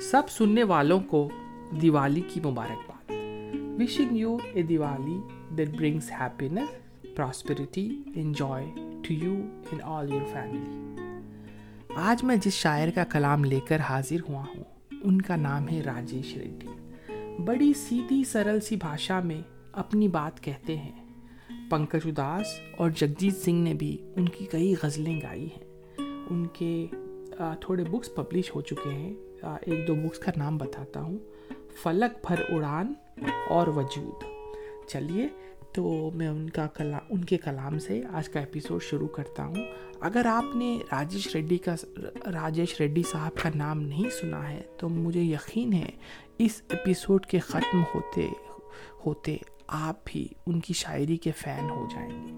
سب سننے والوں کو دیوالی کی مبارکباد۔ Wishing you a Diwali that brings happiness prosperity enjoy to you in all your family آج میں جس شاعر کا کلام لے کر حاضر ہوا ہوں، ان کا نام ہے راجیش ریڈی۔ بڑی سیدھی سرل سی بھاشا میں اپنی بات کہتے ہیں۔ پنکج اداس اور جگجیت سنگھ نے بھی ان کی کئی غزلیں گائی ہیں۔ ان کے تھوڑے بکس پبلش ہو چکے ہیں۔ ایک دو بکس کا نام بتاتا ہوں۔ فلک بھر اڑان اور وجود۔ چلیے، تو میں ان کا کلام ان کے کلام سے آج کا ایپیسوڈ شروع کرتا ہوں۔ اگر آپ نے راجیش ریڈی کا، راجیش ریڈی صاحب کا نام نہیں سنا ہے، تو مجھے یقین ہے اس ایپیسوڈ کے ختم ہوتے ہوتے آپ بھی ان کی شاعری کے فین ہو جائیں گے۔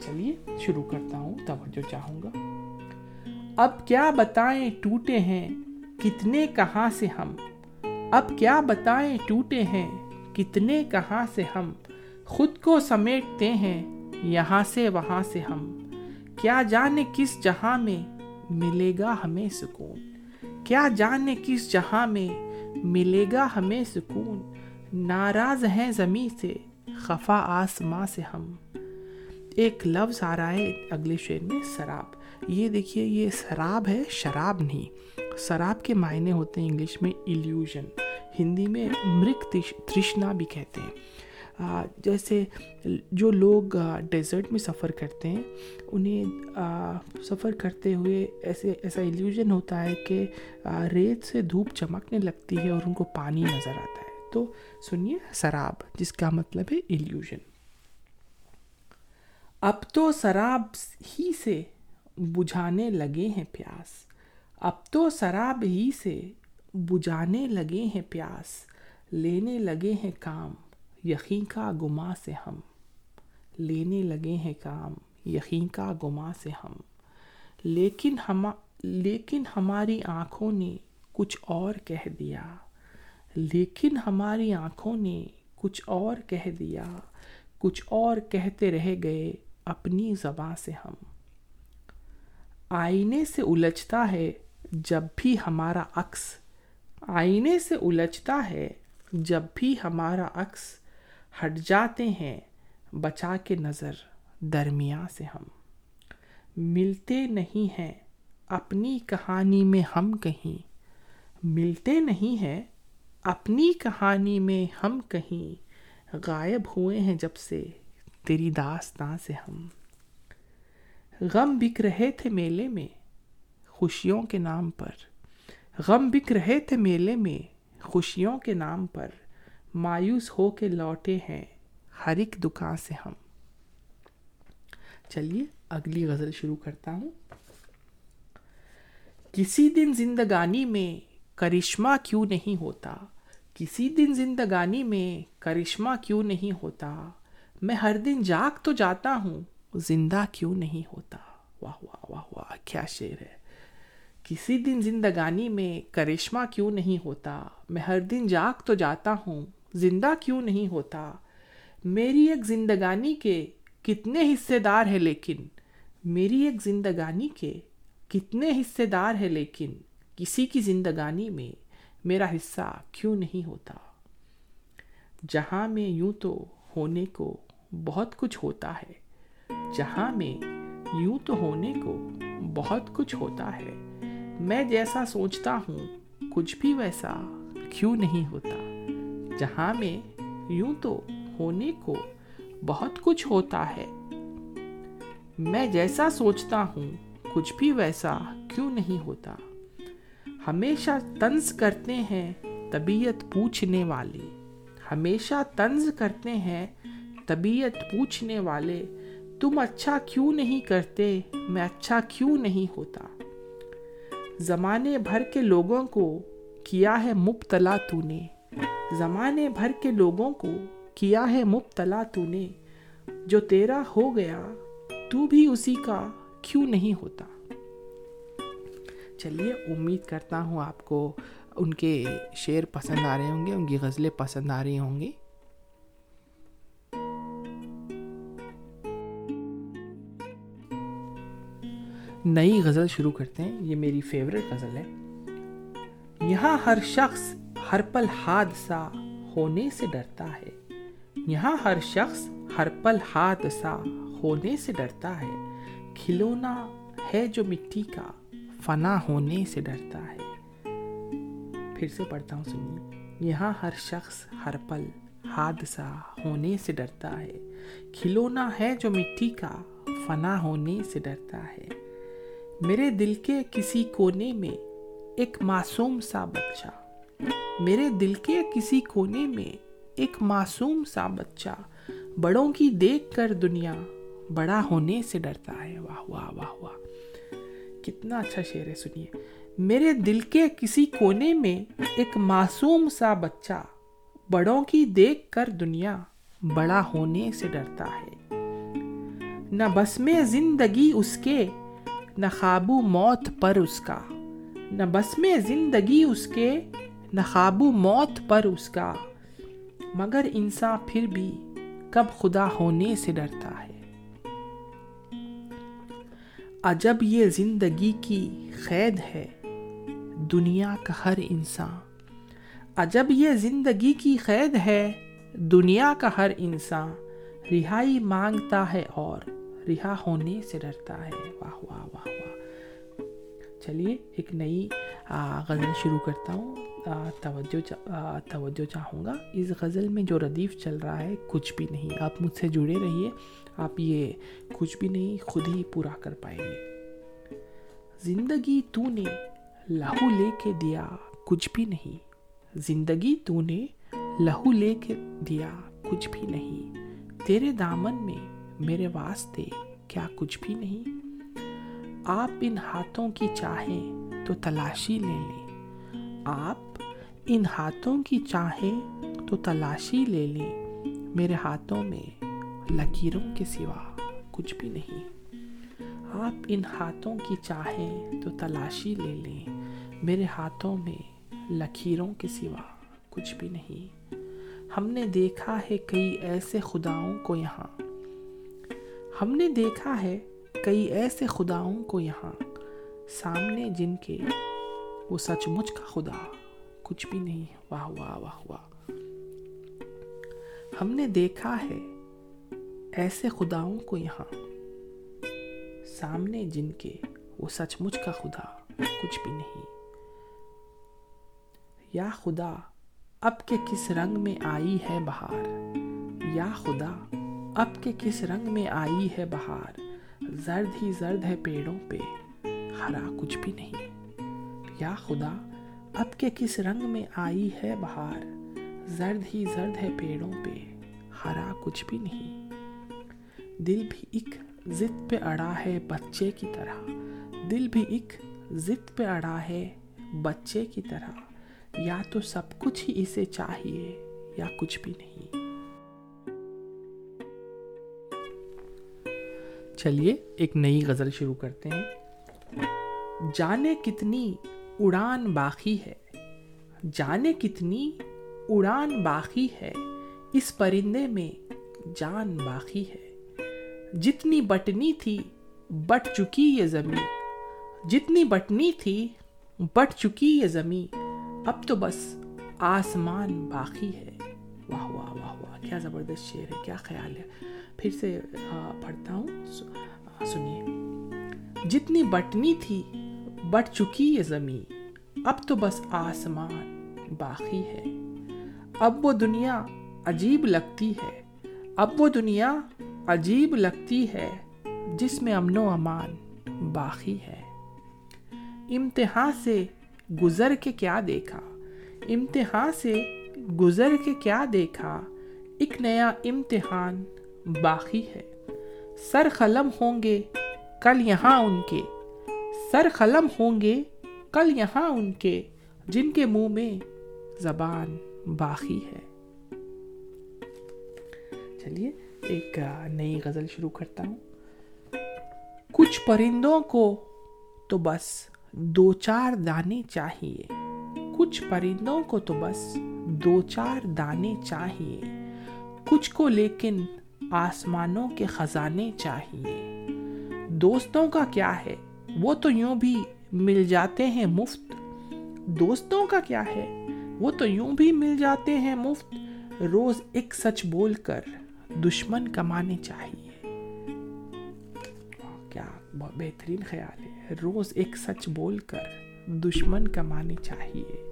چلیے، شروع کرتا ہوں، توجہ چاہوں گا۔ اب کیا بتائیں، ٹوٹے ہیں۔ کتنے کہاں سے ہم؟ اب کیا بتائیں ٹوٹے ہیں؟ کتنے کہاں سے ہم؟ خود کو سمیٹتے ہیں، یہاں سے وہاں سے ہم۔ کیا جانے کس جہاں میں ملے گا ہمیں سکون؟ کیا جانے کس جہاں میں ملے گا ہمیں سکون؟ ناراض ہیں زمیں سے، خفا آسماں سے ہم۔ ایک لفظ آ رہا ہے اگلے شعر میں سراب یہ دیکھیے، یہ سراب ہے، شراب نہیں۔ سراب کے معنی ہوتے ہیں انگلش میں ایلیوژن ہندی میں مرک ترشنا بھی کہتے ہیں. جیسے جو لوگ ڈیزرٹ میں سفر کرتے ہیں، انہیں سفر کرتے ہوئے ایسے، ایسا ایلیوژن ہوتا ہے کہ ریت سے دھوپ چمکنے لگتی ہے اور ان کو پانی نظر آتا ہے. تو سنیے سراب، جس کا مطلب ہے ایلیوژن اب تو سراب ہی سے بجھانے لگے ہیں پیاس. اب تو سراب ہی سے بجھانے لگے ہیں پیاس، لینے لگے ہیں کام، یقین کا گما سے ہم۔ لینے لگے ہیں کام، یقین کا گما سے ہم۔ لیکن ہم، لیکن ہماری آنکھوں نے کچھ اور کہہ دیا۔ لیکن ہماری آنکھوں نے کچھ اور کہہ دیا۔ کچھ اور کہتے رہ گئے اپنی زباں سے ہم۔ آئینے سے الجھتا ہے جب بھی ہمارا عکس آئینے سے الجھتا ہے، جب بھی ہمارا عکس ہٹ جاتے ہیں، بچا کے نظر درمیاں سے ہم۔ ملتے نہیں ہیں اپنی کہانی میں ہم کہیں۔ ملتے نہیں ہیں اپنی کہانی میں ہم کہیں۔ غائب ہوئے ہیں جب سے تیری داستان سے ہم۔ غم بک رہے تھے میلے میں خوشیوں کے نام پر۔ غم بک رہے تھے میلے میں، خوشیوں کے نام پر۔ مایوس ہو کے لوٹے ہیں ہر ایک دکان سے ہم۔ چلیے، اگلی غزل شروع کرتا ہوں۔ کسی دن زندگانی میں کرشمہ کیوں نہیں ہوتا؟ کسی دن زندگانی میں کرشمہ کیوں نہیں ہوتا؟ میں ہر دن جاگ تو جاتا ہوں، زندہ کیوں نہیں ہوتا؟ واہ واہ واہ واہ، کیا شعر ہے۔ کسی دن زندگانی میں کرشمہ کیوں نہیں ہوتا؟ میں ہر دن جاگ تو جاتا ہوں، زندہ کیوں نہیں ہوتا؟ میری ایک زندگانی کے کتنے حصے دار ہے لیکن، میری ایک زندگانی کے کتنے حصے دار ہے لیکن، کسی کی زندگانی میں میرا حصہ کیوں نہیں ہوتا؟ جہاں میں یوں تو ہونے کو بہت کچھ ہوتا ہے، جہاں میں یوں تو ہونے کو بہت کچھ ہوتا ہے۔ میں جیسا سوچتا ہوں، کچھ بھی ویسا کیوں نہیں ہوتا؟ جہاں میں یوں تو ہونے کو بہت کچھ ہوتا ہے۔ میں جیسا سوچتا ہوں، کچھ بھی ویسا کیوں نہیں ہوتا؟ ہمیشہ طنز کرتے ہیں طبیعت پوچھنے والے۔ ہمیشہ طنز کرتے ہیں طبیعت پوچھنے والے۔ تم اچھا کیوں نہیں کرتے؟ میں اچھا کیوں نہیں ہوتا؟ زمانے بھر کے لوگوں کو کیا ہے مبتلا تو نے زمانے بھر کے لوگوں کو کیا ہے مبتلا تو نے جو تیرا ہو گیا، تو بھی اسی کا کیوں نہیں ہوتا؟ چلیے، امید کرتا ہوں آپ کو ان کے شعر پسند آ رہے ہوں گے، ان کی غزلیں پسند آ رہی ہوں گی۔ نئی غزل شروع کرتے ہیں۔ یہ میری فیوریٹ غزل ہے۔ یہاں ہر شخص ہر پل حادثہ ہونے سے ڈرتا ہے۔ یہاں ہر شخص ہر پل حادثہ ہونے سے ڈرتا ہے۔ کھلونا ہے جو مٹی کا، فنا ہونے سے ڈرتا ہے۔ پھر سے پڑھتا ہوں، سنیے۔ یہاں ہر شخص ہر پل حادثہ ہونے سے ڈرتا ہے۔ کھلونا ہے جو مٹی کا، فنا ہونے سے ڈرتا ہے۔ میرے دل کے کسی کونے میں ایک معصوم سا بچہ۔ میرے دل کے کسی کونے میں ایک معصوم سا بچہ۔ بڑوں کی دیکھ کر دنیا بڑا ہونے سے ڈرتا ہے۔ واہ واہ واہ واہ۔ کتنا اچھا شعر ہے، سنیے۔ میرے دل کے کسی کونے میں ایک معصوم سا بچہ۔ بڑوں کی دیکھ کر دنیا بڑا ہونے سے ڈرتا ہے۔ نہ بس میں زندگی اس کے نہ خوابو موت پر اس کا، نہ بس میں زندگی اس کے، نہ خوابو موت پر اس کا۔ مگر انسان پھر بھی کب خدا ہونے سے ڈرتا ہے۔ عجب یہ زندگی کی قید ہے، دنیا کا ہر انسان۔ عجب یہ زندگی کی قید ہے، دنیا کا ہر انسان۔ رہائی مانگتا ہے اور رہا ہونے سے ڈرتا ہے۔ واہ واہ واہ واہ۔ چلیے، ایک نئی غزل شروع کرتا ہوں۔ توجہ توجہ چاہوں گا۔ اس غزل میں جو ردیف چل رہا ہے، کچھ بھی نہیں۔ آپ مجھ سے جڑے رہیے۔ آپ یہ کچھ بھی نہیں، خود ہی پورا کر پائیں گے۔ زندگی تو نے لہو لے کے دیا، کچھ بھی نہیں۔ زندگی تو نے لہو لے کے دیا، کچھ بھی نہیں۔ تیرے دامن میں میرے واسطے کیا کچھ بھی نہیں۔ آپ ان ہاتھوں کی چاہیں تو تلاشی لے لیں۔ آپ ان ہاتھوں کی چاہیں تو تلاشی لے لیں۔ میرے ہاتھوں میں لکیروں کے سوا کچھ بھی نہیں۔ آپ ان ہاتھوں کی چاہیں تو تلاشی لے لیں۔ میرے ہاتھوں میں لکیروں کے سوا کچھ بھی نہیں۔ ہم نے دیکھا ہے کئی ایسے خداؤں کو یہاں۔ ہم نے دیکھا ہے کئی ایسے خداؤں کو یہاں سامنے جن کے وہ سچ مچ کا خدا کچھ بھی نہیں۔ واہ واہ واہ واہ۔ ہم نے دیکھا ہے ایسے خداؤں کو یہاں سامنے جن کے وہ سچ مچ کا خدا کچھ بھی نہیں۔ یا خدا اب کے کس رنگ میں آئی ہے بہار؟ یا خدا اب کے کس رنگ میں آئی ہے بہار؟ زرد ہی زرد ہے پیڑوں پہ، ہرا کچھ بھی نہیں۔ یا خدا، اب کے کس رنگ میں آئی ہے بہار؟ زرد ہی زرد ہے پیڑوں پہ، ہرا کچھ بھی نہیں۔ دل بھی ایک ضد پہ اڑا ہے بچے کی طرح۔ دل بھی ایک ضد پہ اڑا ہے بچے کی طرح۔ یا تو سب کچھ ہی اسے چاہیے، یا کچھ بھی نہیں۔ چلیے، ایک نئی غزل شروع کرتے ہیں۔ جانے کتنی اڑان باقی ہے، جانے کتنی اڑان باقی ہے، اس پرندے میں جان باقی ہے۔ جتنی بٹنی تھی، بٹ چکی یہ زمین۔ جتنی بٹنی تھی، بٹ چکی یہ زمین۔ اب تو بس آسمان باقی ہے۔ واہ واہ واہ واہ، کیا زبردست شعر ہے، کیا خیال ہے۔ پھر سے پڑھتا ہوں سنیے جتنی بٹنی تھی بٹ چکی یہ زمین اب تو بس آسمان باقی ہے اب وہ دنیا عجیب لگتی ہے اب وہ دنیا عجیب لگتی ہے جس میں امن و امان باقی ہے امتحان سے گزر کے کیا دیکھا امتحان سے گزر کے کیا دیکھا ایک نیا امتحان باقی ہے۔ سر قلم ہوں گے، کل یہاں ان کے۔ سر قلم ہوں گے، کل یہاں ان کے۔ جن کے منہ میں زبان باقی ہے۔ چلیے، ایک نئی غزل شروع کرتا ہوں۔ کچھ پرندوں کو تو بس دو چار دانے چاہیے۔ کچھ پرندوں کو تو بس دو چار دانے چاہیے۔ کچھ کو لیکن آسمانوں کے خزانے چاہیے۔ دوستوں کا کیا ہے؟ وہ تو یوں بھی مل جاتے ہیں مفت۔ دوستوں کا کیا ہے؟ وہ تو یوں بھی مل جاتے ہیں مفت۔ روز ایک سچ بول کر دشمن کمانے چاہیے۔ کیا بہترین خیال ہے؟ روز ایک سچ بول کر دشمن کمانے چاہیے۔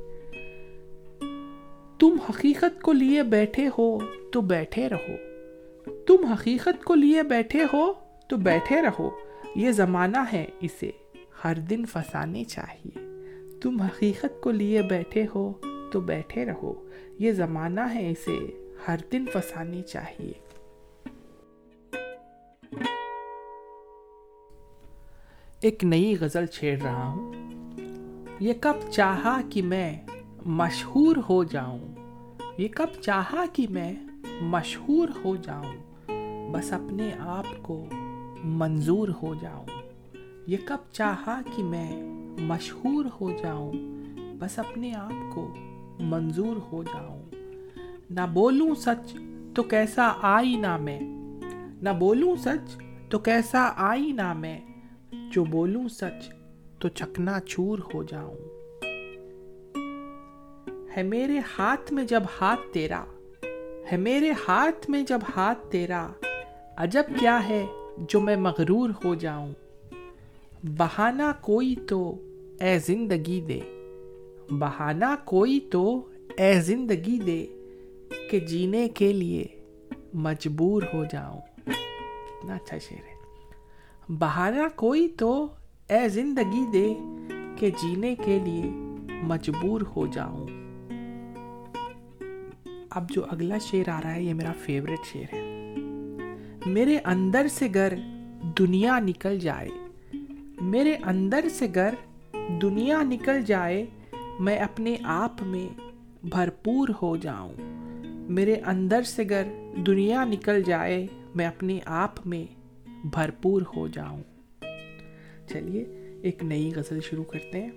تم حقیقت کو لیے بیٹھے ہو تو بیٹھے رہو۔ تم حقیقت کو لیے بیٹھے ہو تو بیٹھے رہو، یہ زمانہ ہے اسے۔ ہر دن پھنسانے چاہیے۔ تم حقیقت کو لیے بیٹھے ہو تو بیٹھے رہو، یہ زمانہ ہے اسے۔ ہر دن فسانے چاہیے۔ ایک نئی غزل چھیڑ رہا ہوں۔ یہ کب چاہا کہ میں مشہور ہو جاؤں؟ یہ کب چاہا کہ میں مشہور ہو جاؤں، بس اپنے آپ کو منظور ہو جاؤں۔ یہ کب چاہا کہ میں مشہور ہو جاؤں، بس اپنے آپ کو منظور ہو جاؤں۔ نہ بولوں سچ تو کیسا آئی نہ میں، نہ بولوں سچ تو کیسا آئی نہ میں۔ جو بولوں سچ تو چکنا چور ہو جاؤں۔ ہے میرے ہاتھ میں جب ہاتھ تیرا ہے میرے ہاتھ میں جب ہاتھ تیرا، عجب کیا ہے جو میں مغرور ہو جاؤں؟ بہانہ کوئی تو اے زندگی دے۔ بہانہ کوئی تو اے زندگی دے کہ جینے کے لیے مجبور ہو جاؤں۔ کتنا اچھا شعر ہے۔ بہانہ کوئی تو اے زندگی دے کہ جینے کے لیے مجبور ہو جاؤں۔ اب جو اگلا شعر آ رہا ہے یہ میرا فیوریٹ شعر ہے۔ میرے اندر سے گر دنیا نکل جائے۔ میرے اندر سے گر دنیا نکل جائے۔ میں اپنے آپ میں بھرپور ہو جاؤں۔ میرے اندر سے گر دنیا نکل جائے۔ میں اپنے آپ میں بھرپور ہو جاؤں۔ چلیے، ایک نئی غزل شروع کرتے ہیں۔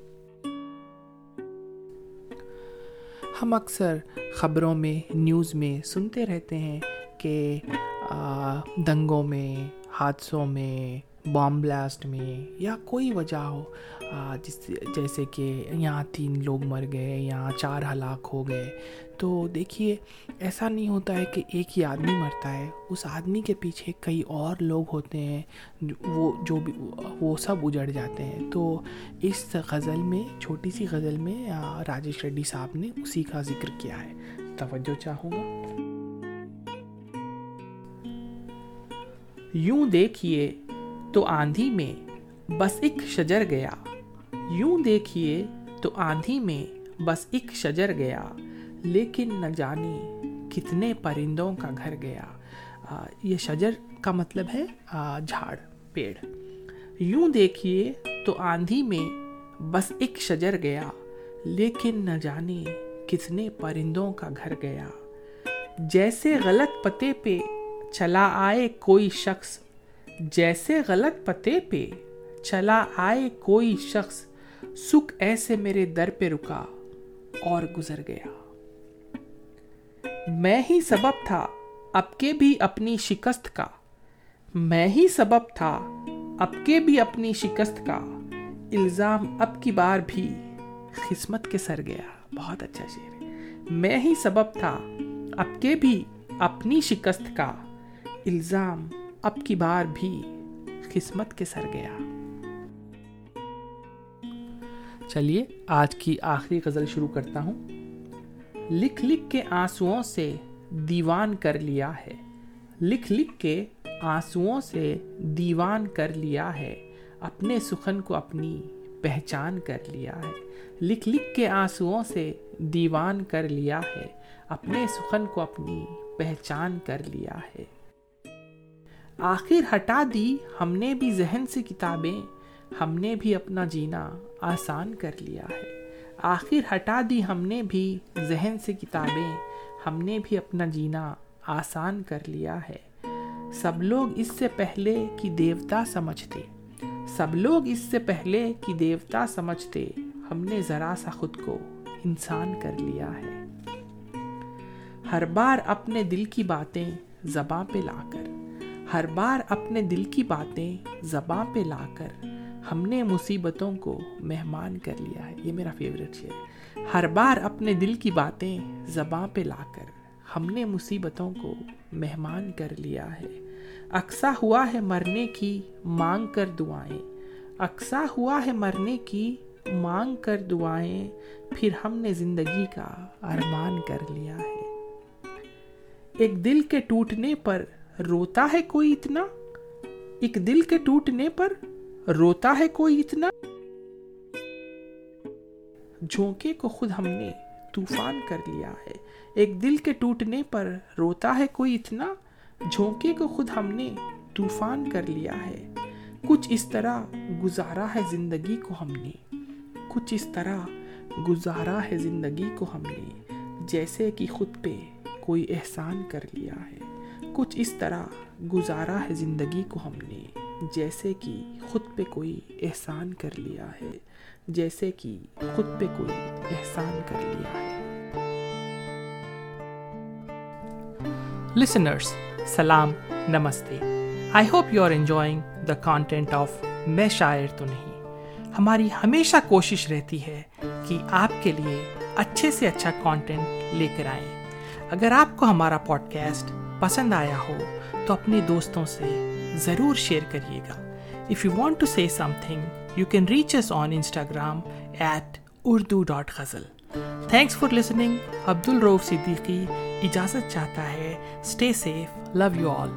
ہم اکثر خبروں میں، نیوز میں سنتے رہتے ہیں کہ دنگوں میں، حادثوں میں، بام بلاسٹ میں یا کوئی وجہ ہو جس، جیسے کہ یہاں تین لوگ مر گئے، یہاں چار ہلاک ہو گئے۔ تو دیکھیے، ایسا نہیں ہوتا ہے کہ ایک ہی آدمی مرتا ہے۔ اس آدمی کے پیچھے کئی اور لوگ ہوتے ہیں، وہ جو بھی، وہ سب اجڑ جاتے ہیں۔ تو اس غزل میں، چھوٹی سی غزل میں راجیش ریڈی صاحب نے اسی کا ذکر کیا ہے۔ توجہ چاہوں گا۔ یوں دیکھیے تو آندھی میں بس ایک شجر گیا۔ یوں دیکھیے تو آندھی میں بس ایک شجر گیا۔ لیکن نہ جانی کتنے پرندوں کا گھر گیا۔ یہ شجر کا مطلب ہے جھاڑ، پیڑ۔ یوں دیکھیے تو آندھی میں بس ایک شجر گیا، لیکن نہ جانے کتنے پرندوں کا گھر گیا۔ جیسے غلط پتے پہ چلا آئے کوئی شخص، جیسے غلط پتے پہ چلا آئے کوئی شخص، سکھ ایسے میرے در پہ رکا اور گزر گیا۔ میں ہی سبب تھا اب کے بھی اپنی شکست کا۔ میں ہی سبب تھا اب کے بھی اپنی شکست کا۔ الزام اب کی بار بھی قسمت کے سر گیا۔ بہت اچھا شعر ہے۔ میں ہی سبب تھا اب کے بھی اپنی شکست کا۔ الزام اب کی بار بھی قسمت کے سر گیا۔ چلیے، آج کی آخری غزل شروع کرتا ہوں۔ لکھ لکھ کے آنسوؤں سے دیوان کر لیا ہے۔ لکھ لکھ کے آنسوؤں سے دیوان کر لیا ہے۔ اپنے سخن کو اپنی پہچان کر لیا ہے۔ لکھ لکھ کے آنسوؤں سے دیوان کر لیا ہے۔ اپنے سخن کو اپنی پہچان کر لیا ہے۔ آخر ہٹا دی ہم نے بھی ذہن سے کتابیں، ہم نے بھی اپنا جینا آسان کر لیا ہے۔ آخر ہٹا دی ہم نے بھی ذہن سے کتابیں، ہم نے بھی اپنا جینا آسان کر لیا ہے۔ سب لوگ اس سے پہلے کی دیوتا سمجھتے۔ سب لوگ اس سے پہلے کی دیوتا سمجھتے۔ ہم نے ذرا سا خود کو انسان کر لیا ہے۔ ہر بار اپنے دل کی باتیں زباں پہ لا کر۔ ہر بار اپنے دل کی باتیں زباں پہ لا کر۔ ہم نے مصیبتوں کو مہمان کر لیا ہے۔ یہ میرا فیوریٹ شعر ہر بار اپنے دل کی باتیں زباں پہ لا کر ہم نے مصیبتوں کو مہمان کر لیا ہے۔ اکسا ہوا ہے مرنے کی مانگ کر دعائیں۔ اکسا ہوا ہے مرنے کی مانگ کر دعائیں۔ پھر ہم نے زندگی کا ارمان کر لیا ہے۔ ایک دل کے ٹوٹنے پر روتا ہے کوئی اتنا؟ ایک دل کے ٹوٹنے پر روتا ہے کوئی اتنا؟ جھونکے کو خود ہم نے طوفان کر لیا ہے۔ ایک دل کے ٹوٹنے پر روتا ہے کوئی اتنا؟ جھونکے کو خود ہم نے طوفان کر لیا ہے۔ کچھ اس طرح گزارا ہے زندگی کو ہم نے۔ کچھ اس طرح گزارا ہے زندگی کو ہم نے۔ جیسے کہ خود پہ کوئی احسان کر لیا ہے۔ کچھ اس طرح گزارا ہے زندگی کو ہم نے۔ جیسے کہ خود پہ کوئی احسان کر لیا ہے، جیسے کہ خود پہ کوئی احسان کر لیا ہے۔ لسنرس سلام، نمستے۔ I hope you are enjoying the content of میں شاعر تو نہیں۔ ہماری ہمیشہ کوشش رہتی ہے کہ آپ کے لیے اچھے سے اچھا کانٹینٹ لے کر آئیں۔ اگر آپ کو ہمارا پوڈ کاسٹ پسند آیا ہو، تو اپنے دوستوں سے ضرور شیئر کریے گا۔ If you want to say something you can reach us on Instagram at Urdu dot ghazal thanks for listening Abdul Rauf Siddiqui اجازت چاہتا ہے stay safe love you all